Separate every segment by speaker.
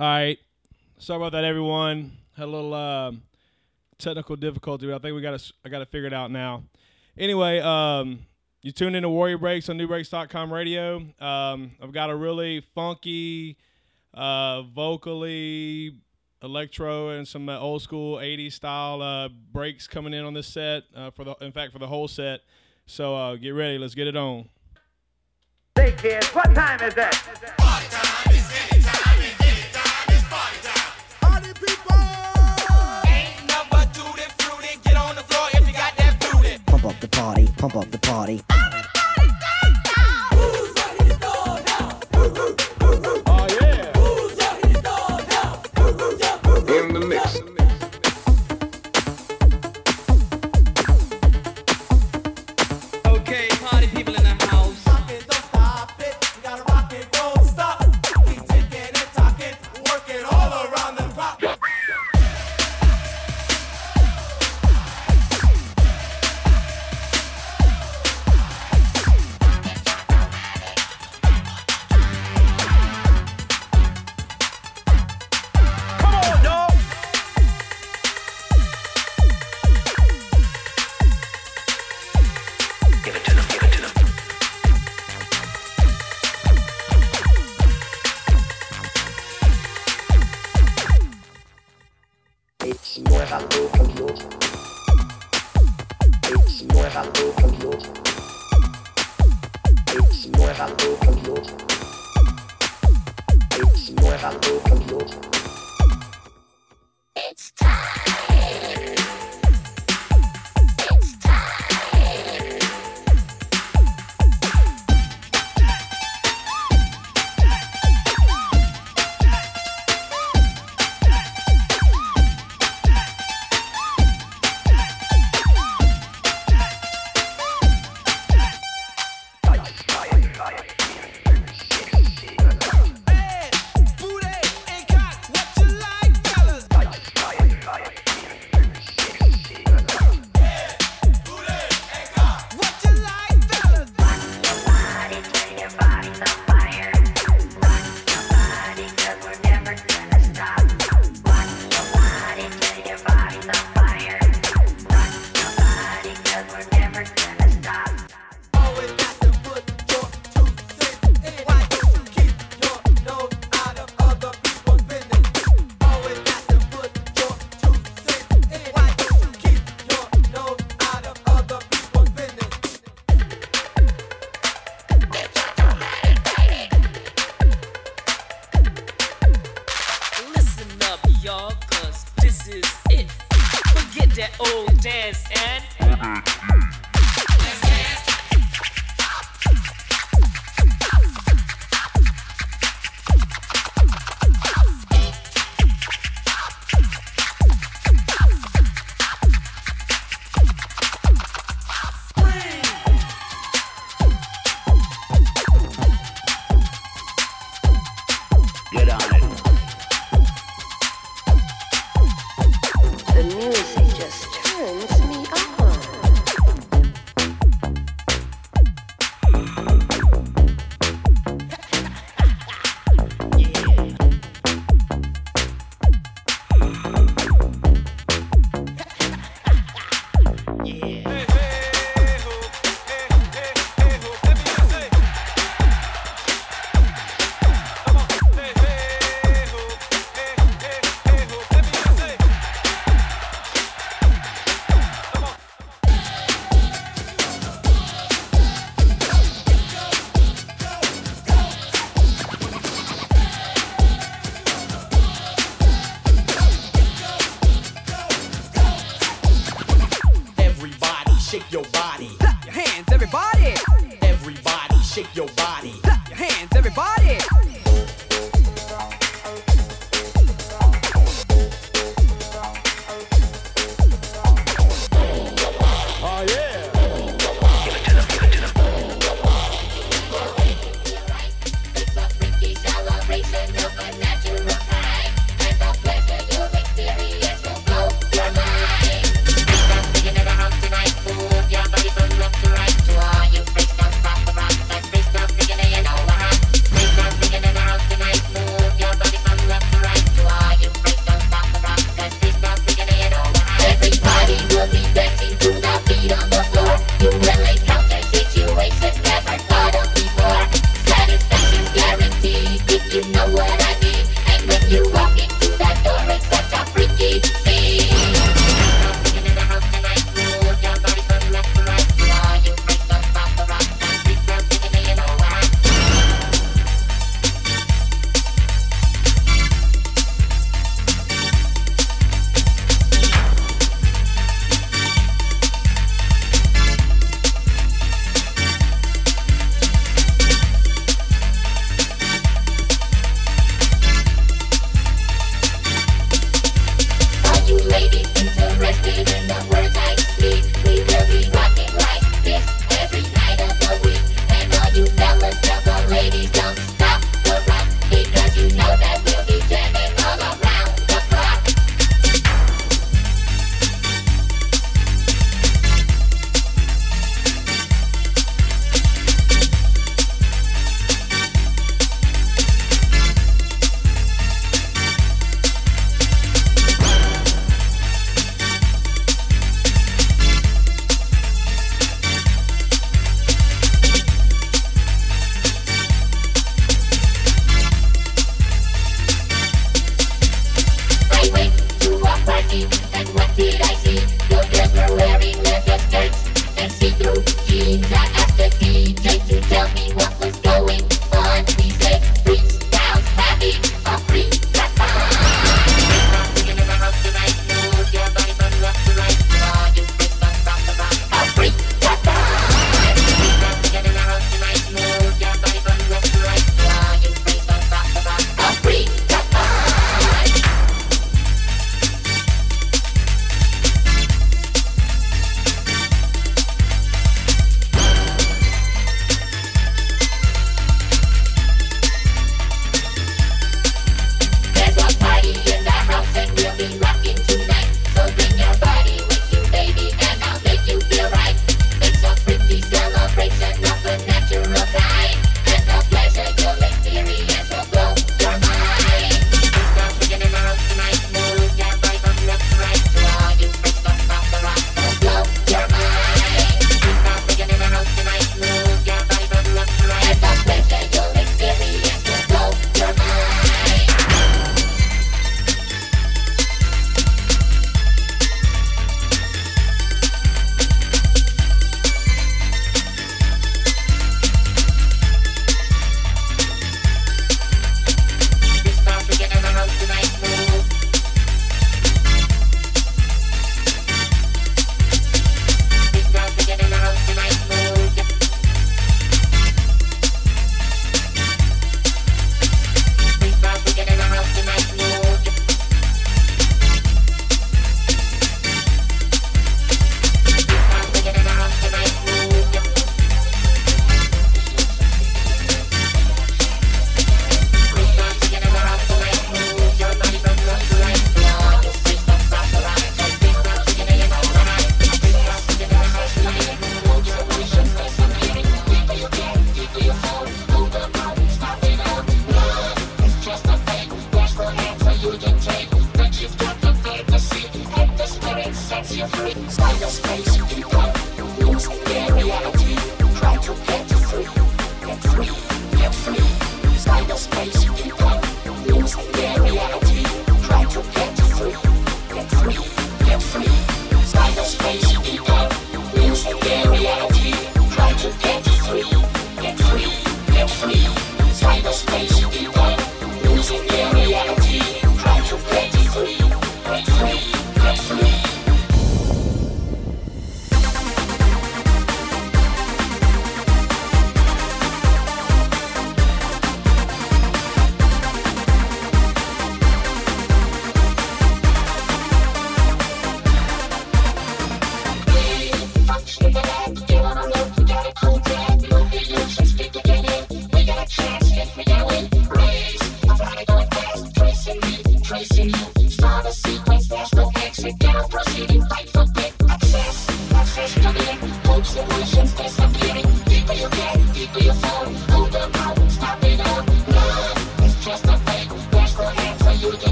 Speaker 1: All right. Sorry about that, everyone. Had a little uh, technical difficulty, but I think we got to I got to figure it out now. Anyway, um, you tuned into Warrior Breaks on Nubreaks.com radio. Um, I've got a really funky, uh, vocally electro and some uh, old school 80s style uh, breaks coming in on this set. Uh, for the in fact for the whole set. So uh, get ready. Let's get it on.
Speaker 2: Say, kids, what time is it?
Speaker 3: The
Speaker 4: party, pump up the party.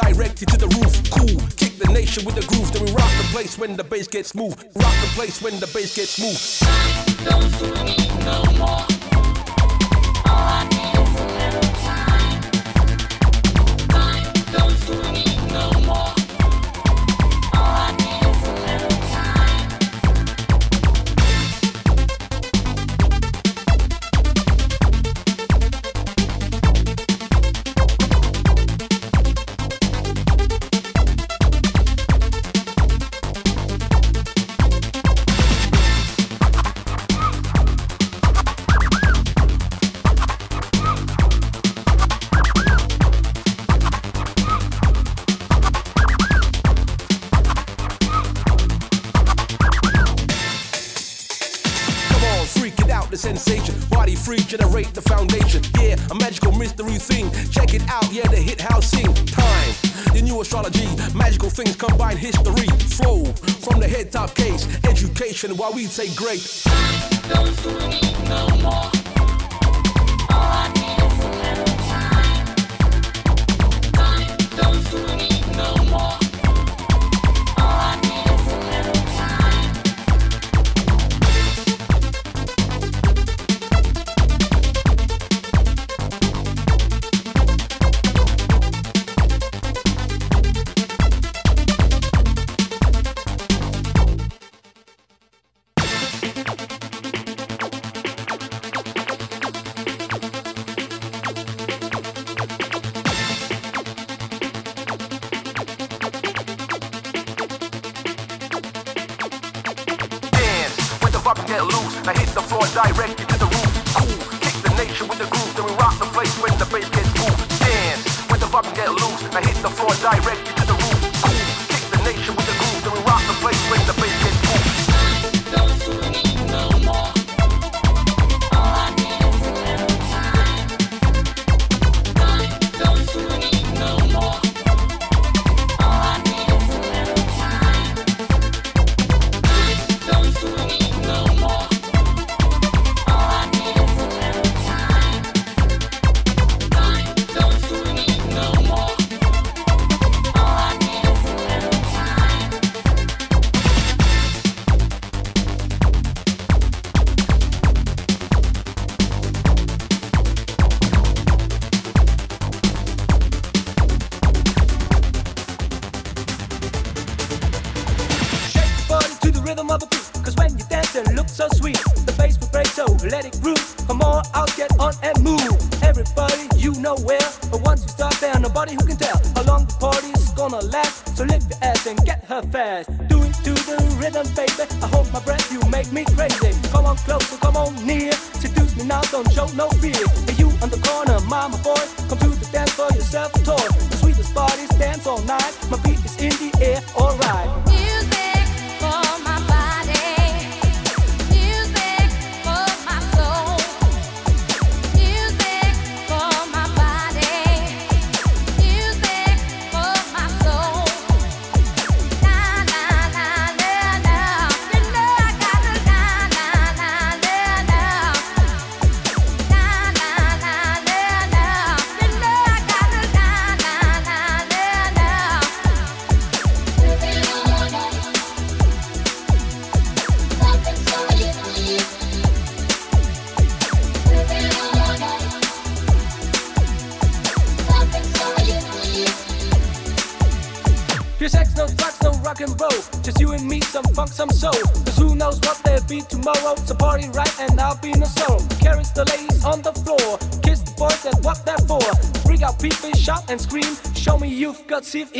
Speaker 3: directed to
Speaker 5: the
Speaker 6: roof. Cool, kick the nation with the groove. Then we rock the place when the bass gets moved. Rock the place when the bass gets moved. Don't no more. the foundation. Yeah, a magical mystery thing. Check it out, yeah, the hit house sing. Time, the new astrology, magical things combine history. Flow from the head top case, education while we take great.
Speaker 7: Those who no more. You've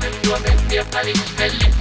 Speaker 7: Leben nur,
Speaker 8: wenn wir alle fällig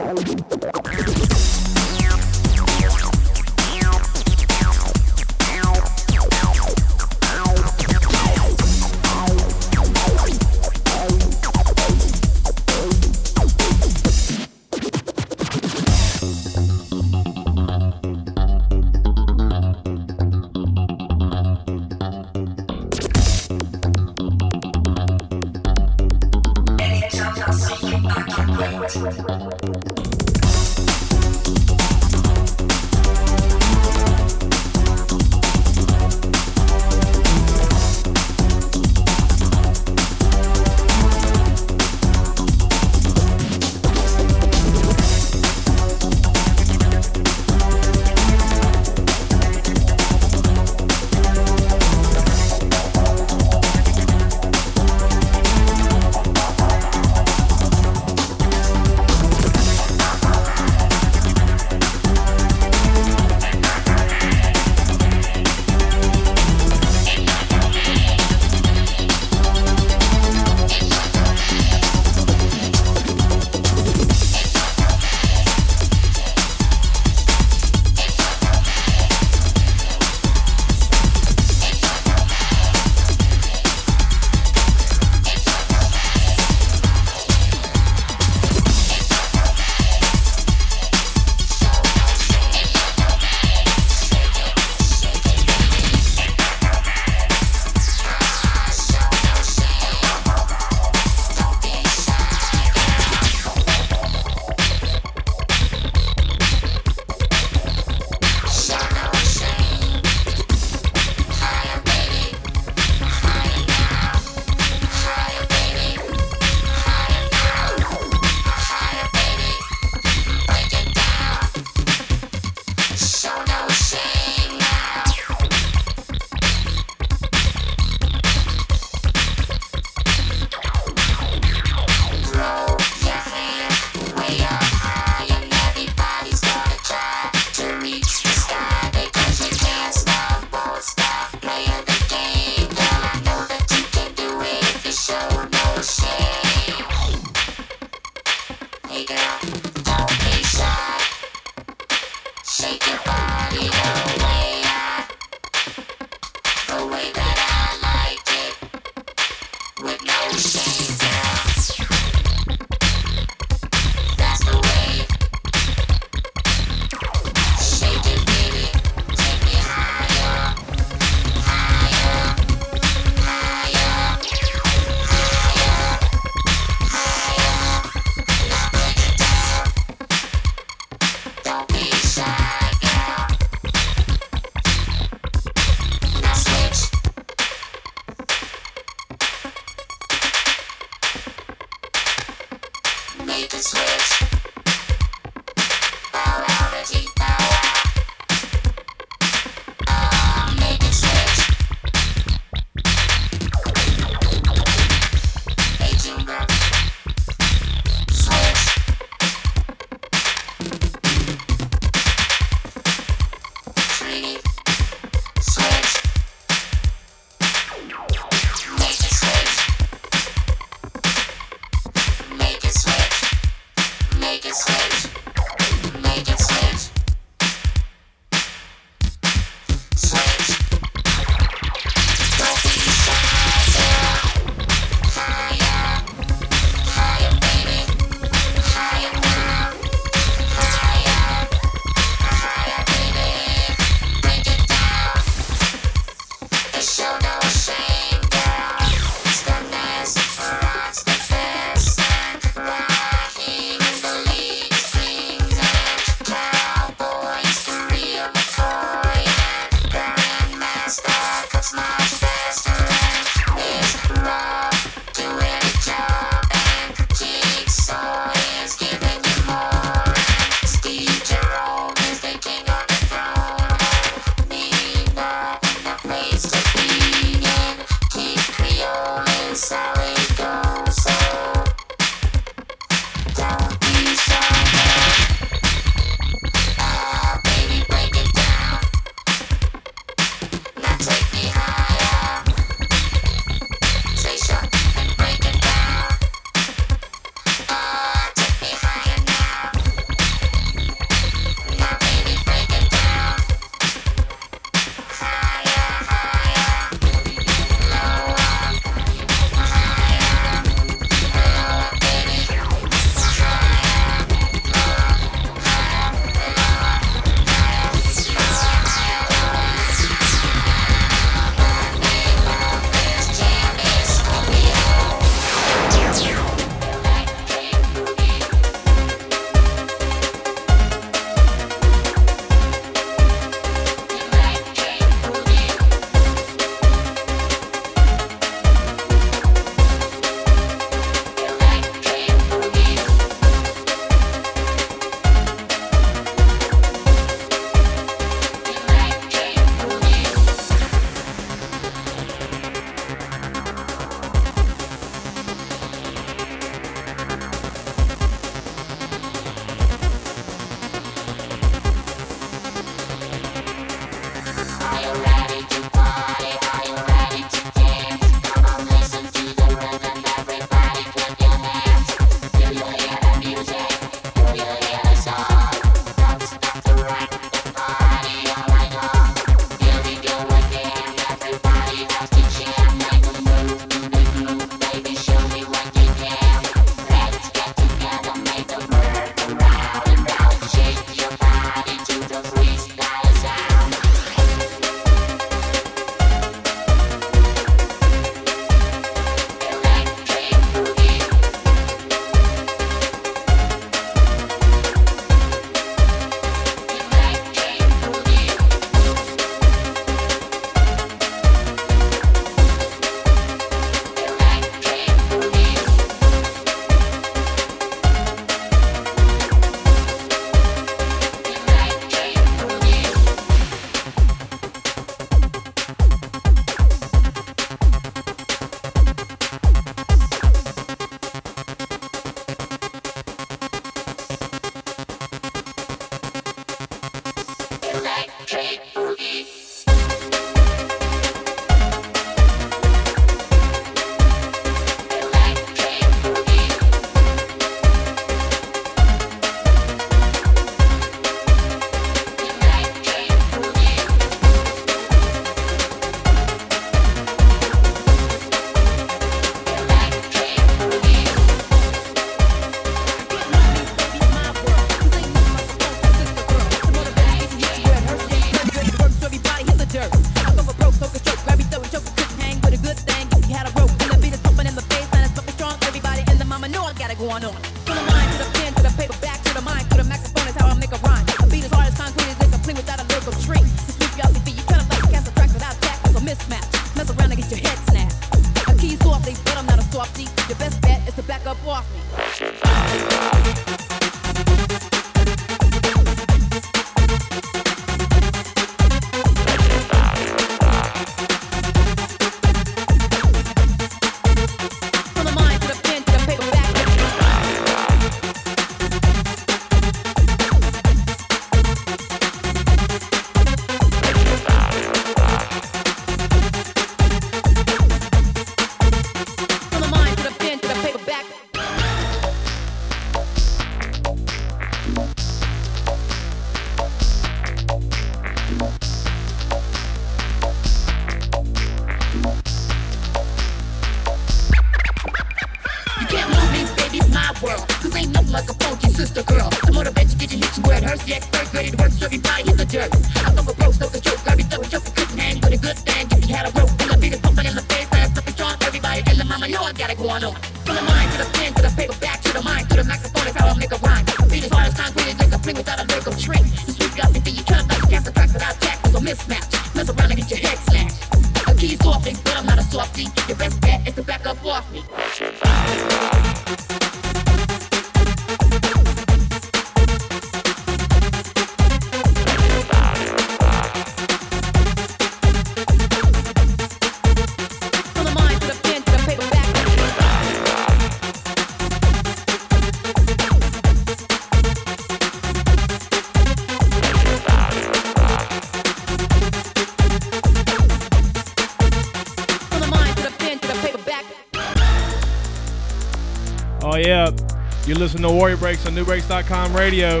Speaker 8: You
Speaker 1: listen to Warrior Breaks on Nubreaks.com radio.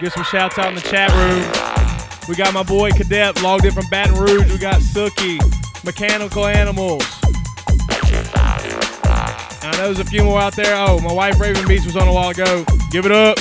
Speaker 1: Give some shouts out in the chat room. We got my boy Cadet logged in from Baton Rouge. We got Sookie, Mechanical Animals. I know there's a few more out there. Oh, my wife Raven Beast was on a while ago. Give it up.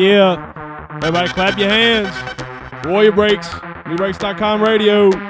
Speaker 9: Yeah. Everybody clap your hands. Warrior Breaks, Nubreaks.com radio.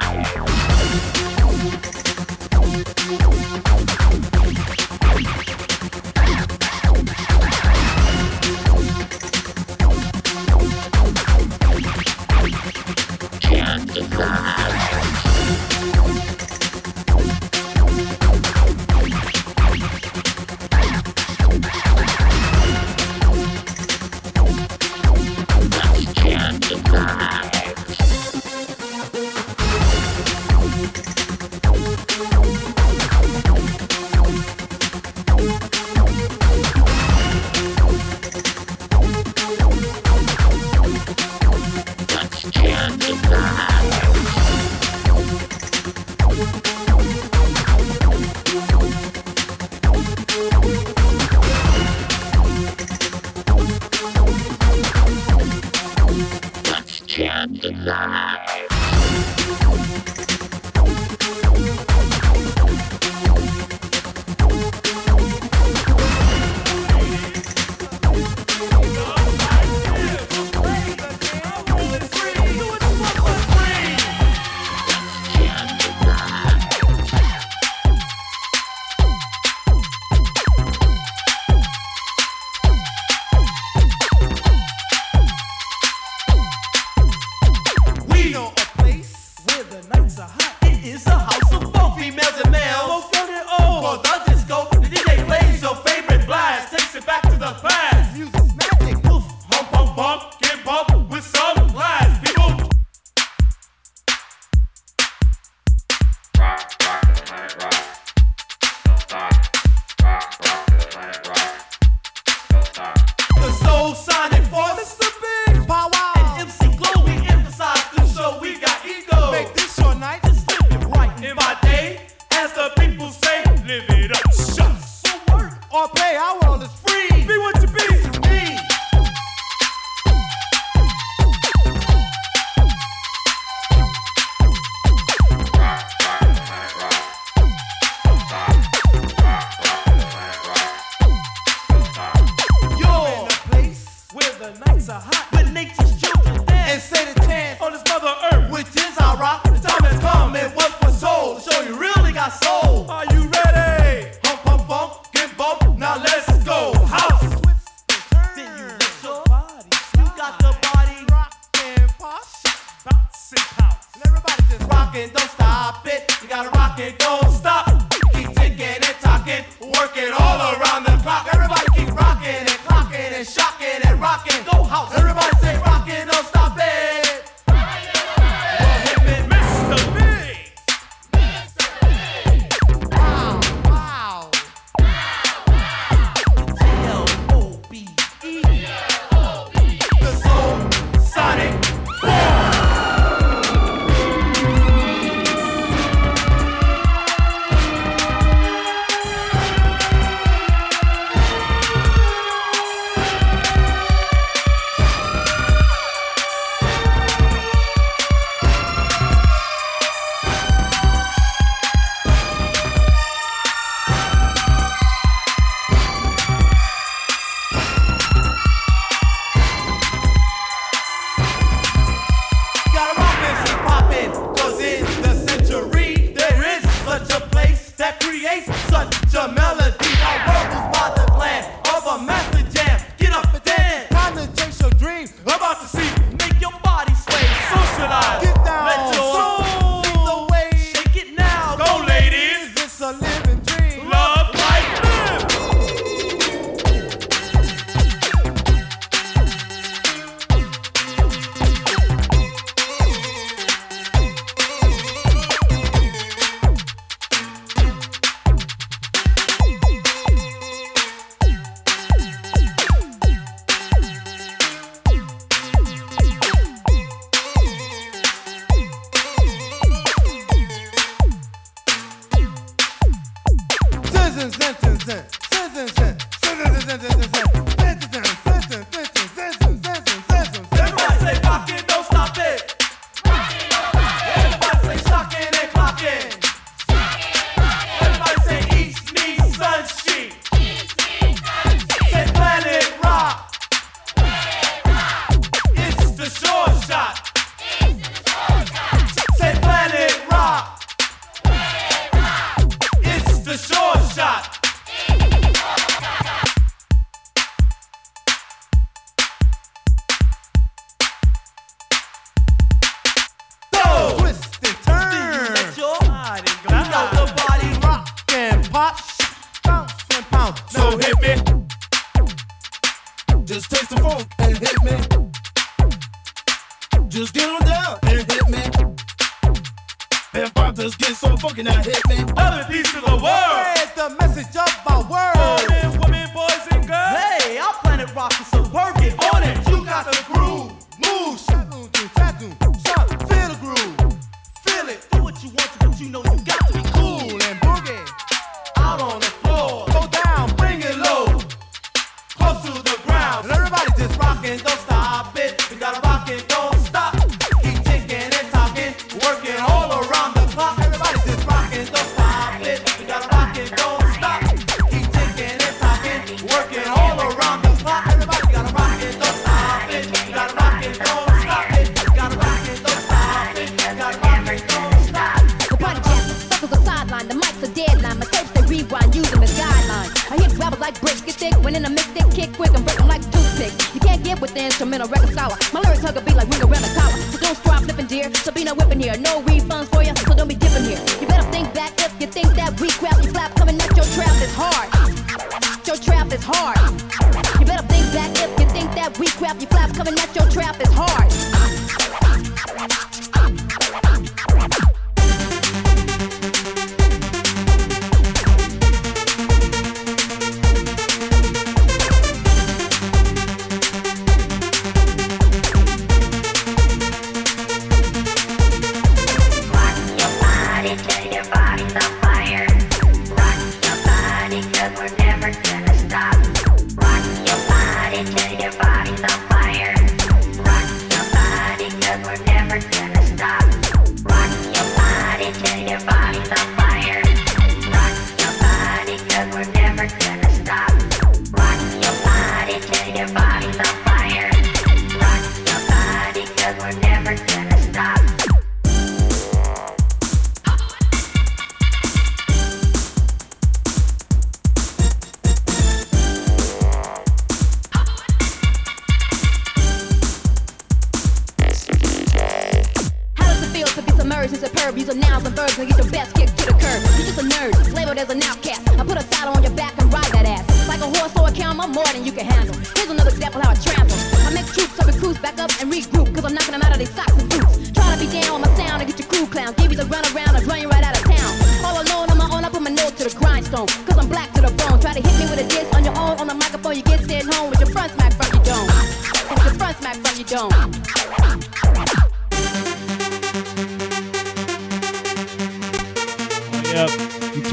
Speaker 8: handled as an outcast. I put a saddle on your back and ride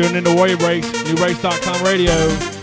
Speaker 6: tuning into Warrior Breaks, Nubreaks.com radio.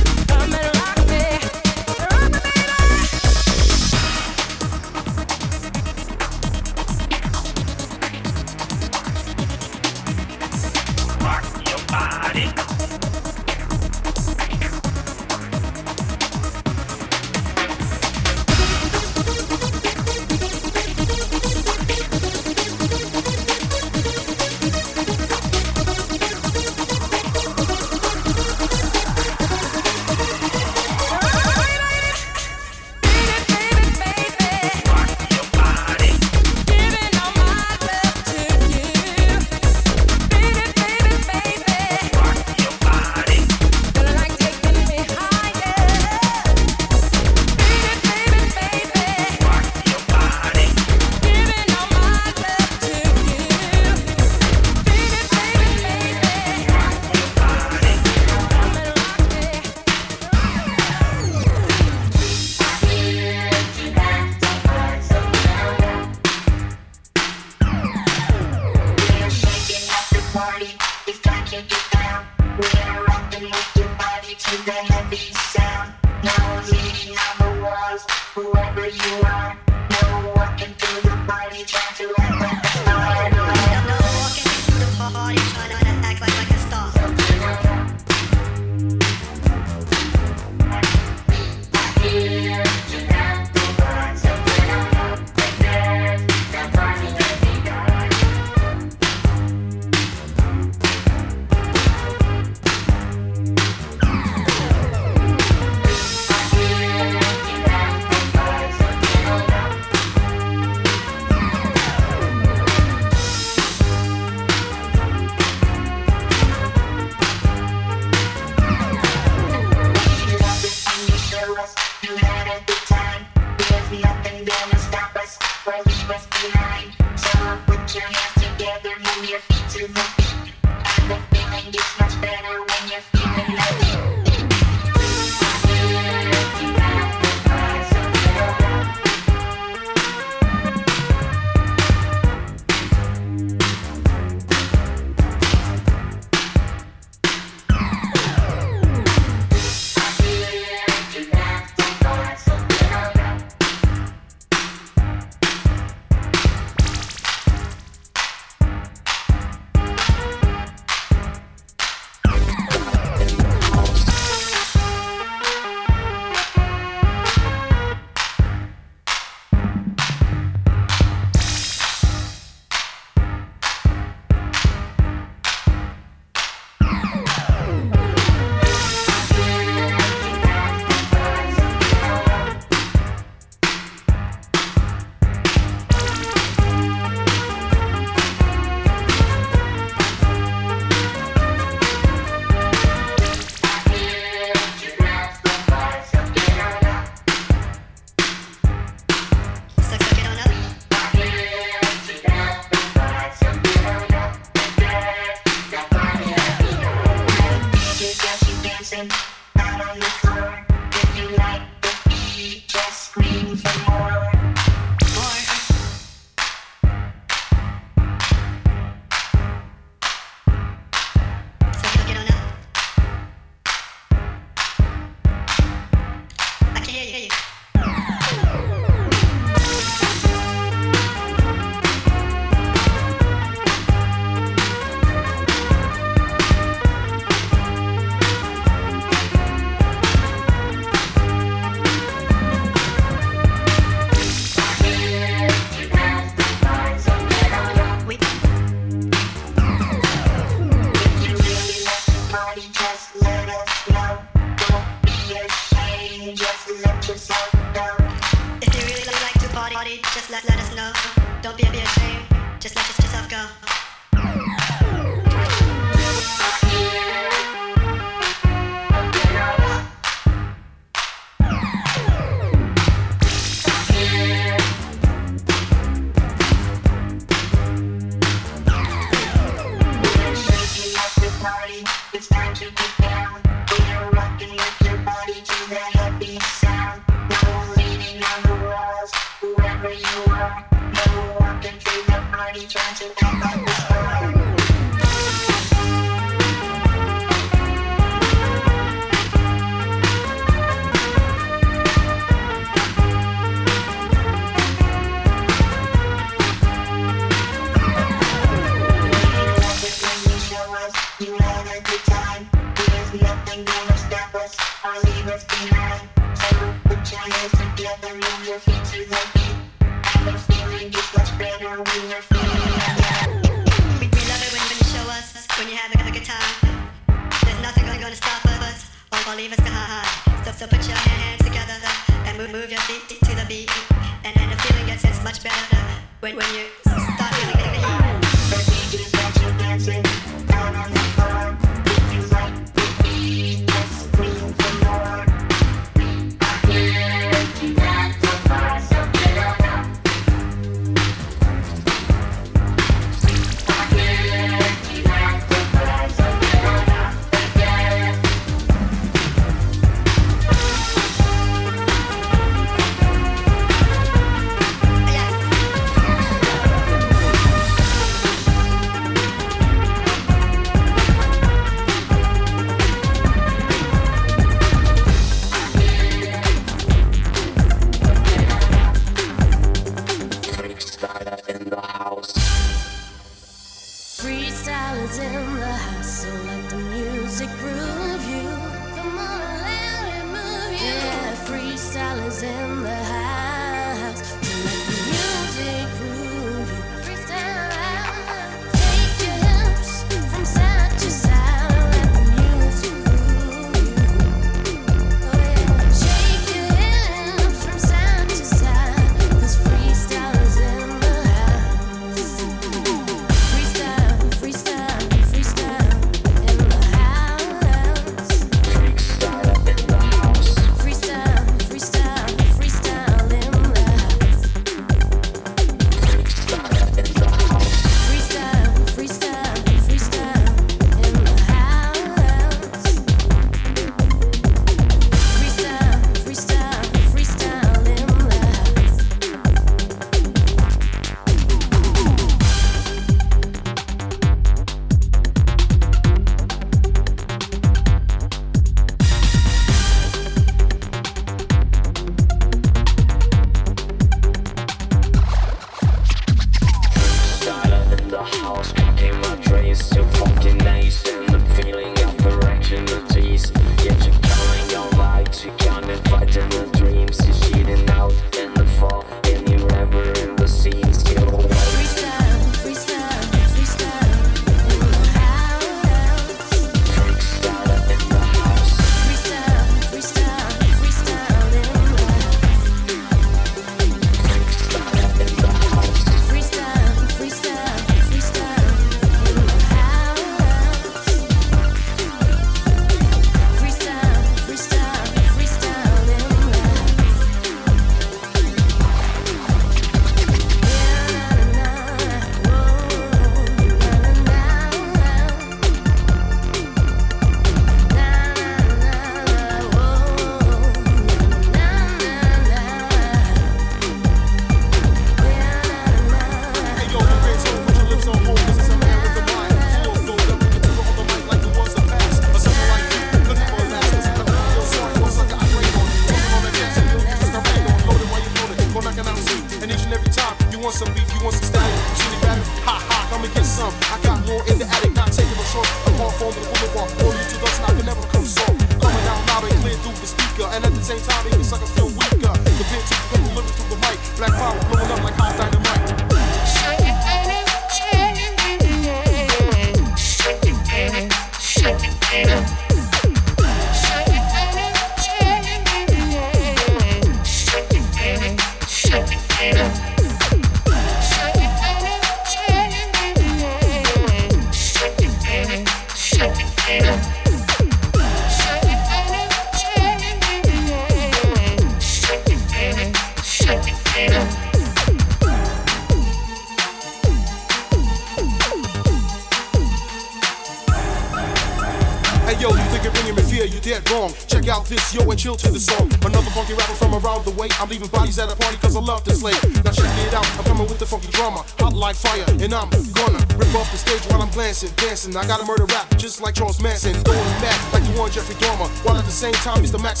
Speaker 10: I got a
Speaker 11: murder rap, just like Charles Manson. Throwing back like the one Jeffrey Dahmer, while at the same time he's the max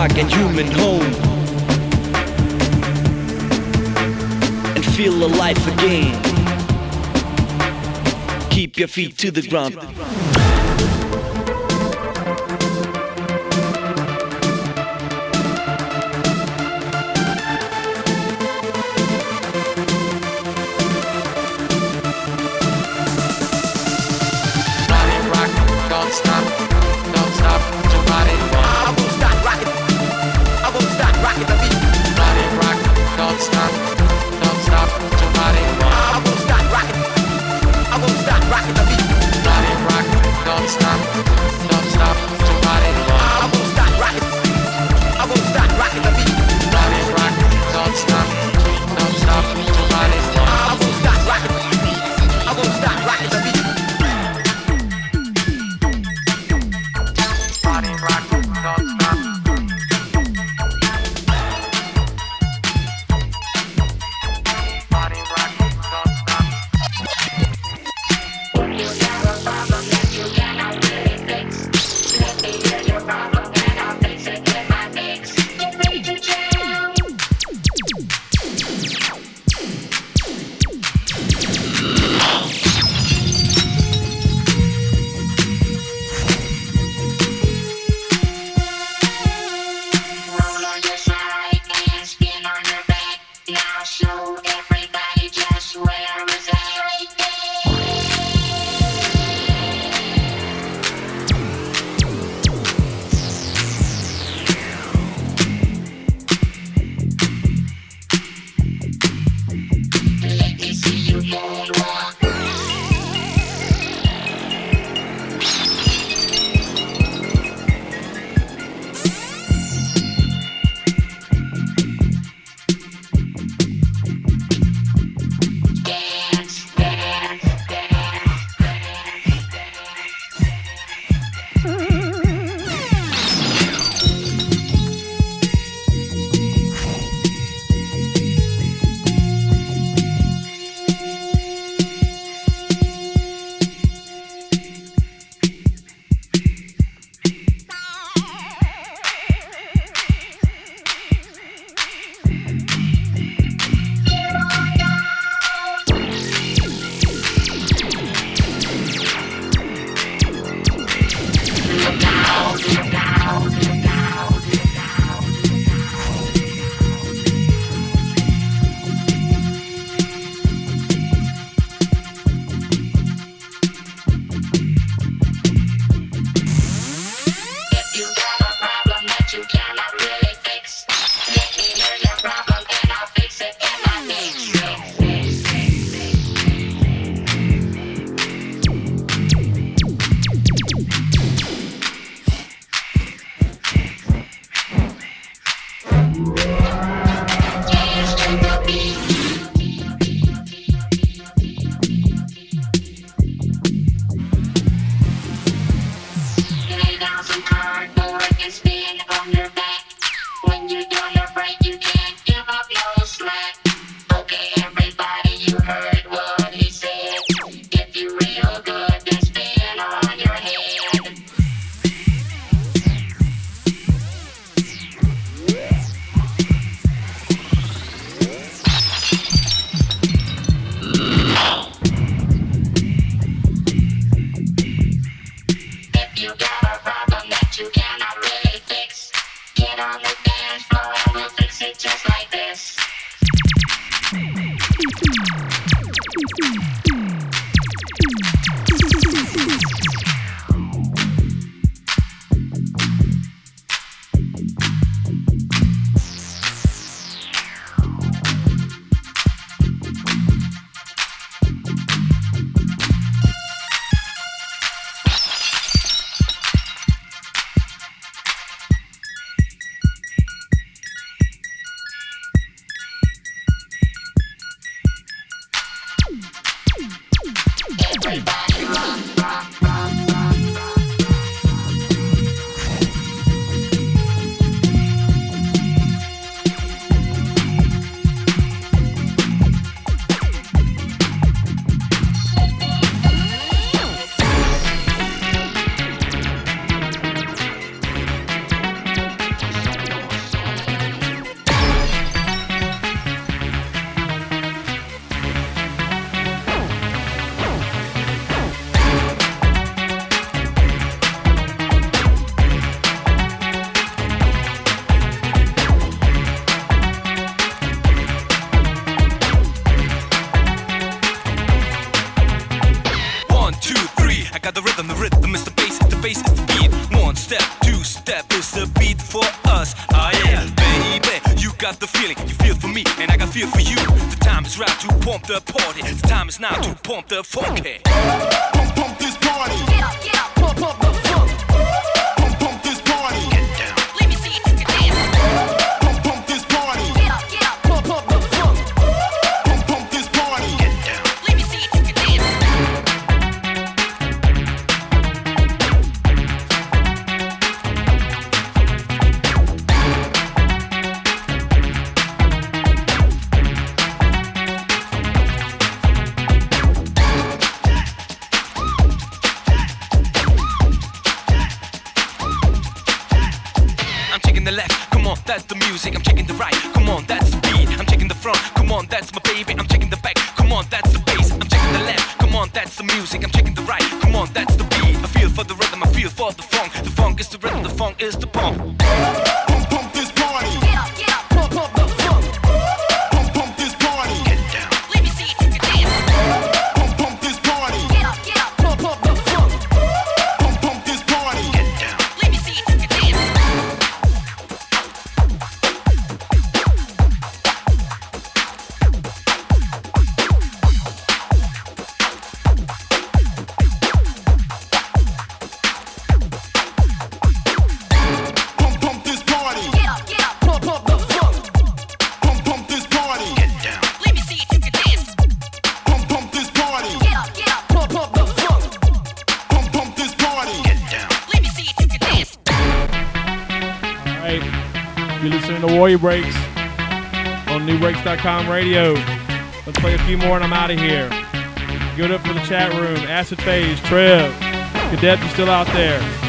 Speaker 12: dark and human home and feel alive again. Keep your feet to the ground.
Speaker 10: the
Speaker 6: fuck? out of here. Good up for the chat room. Acid Phase, Trev, Cadet, you still out there.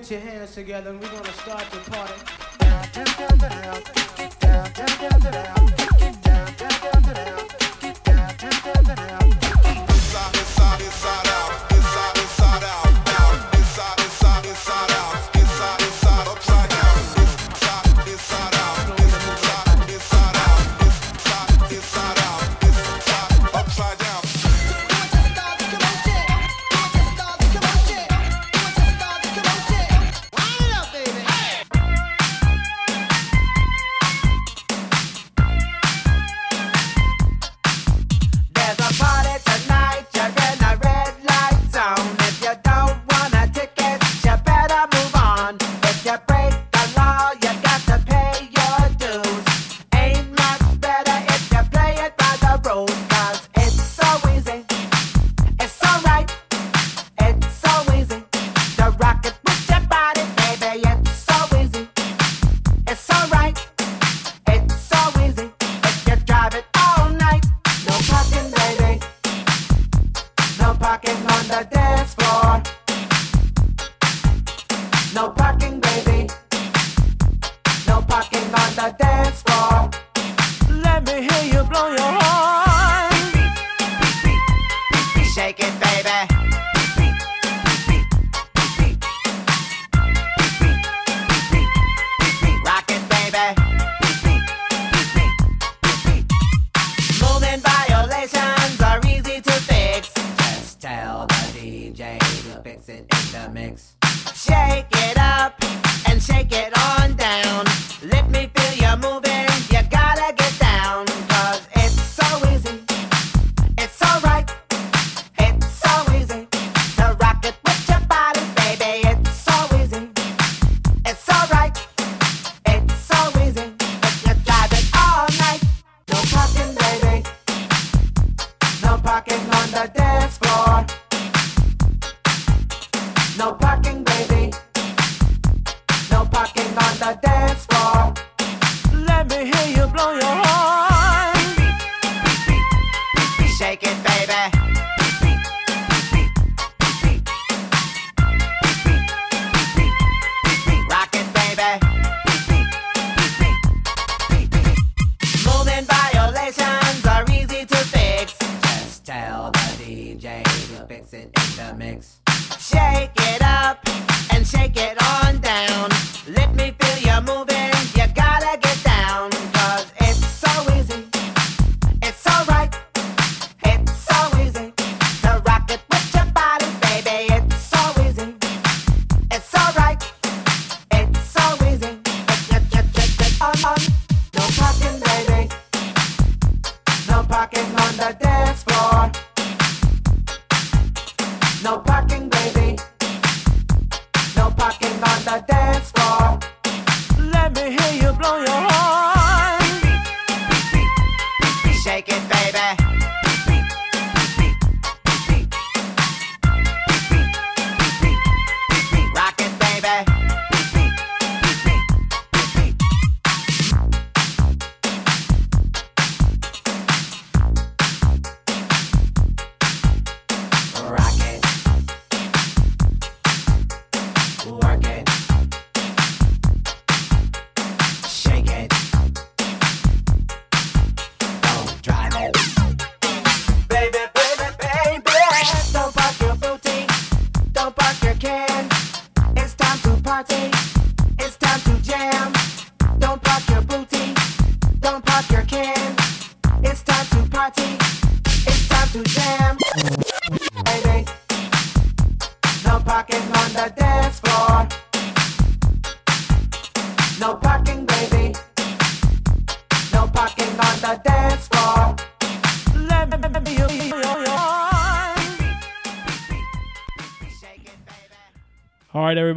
Speaker 13: Put your
Speaker 14: hands together and we're gonna start the party.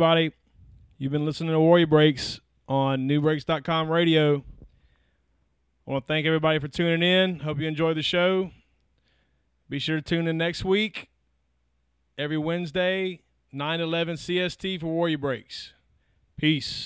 Speaker 9: everybody. You've been listening to Warrior Breaks on Nubreaks.com radio. I want to thank everybody for tuning in. Hope you enjoyed the show. Be sure to tune in next week, every Wednesday, 9 11 CST for Warrior Breaks. Peace.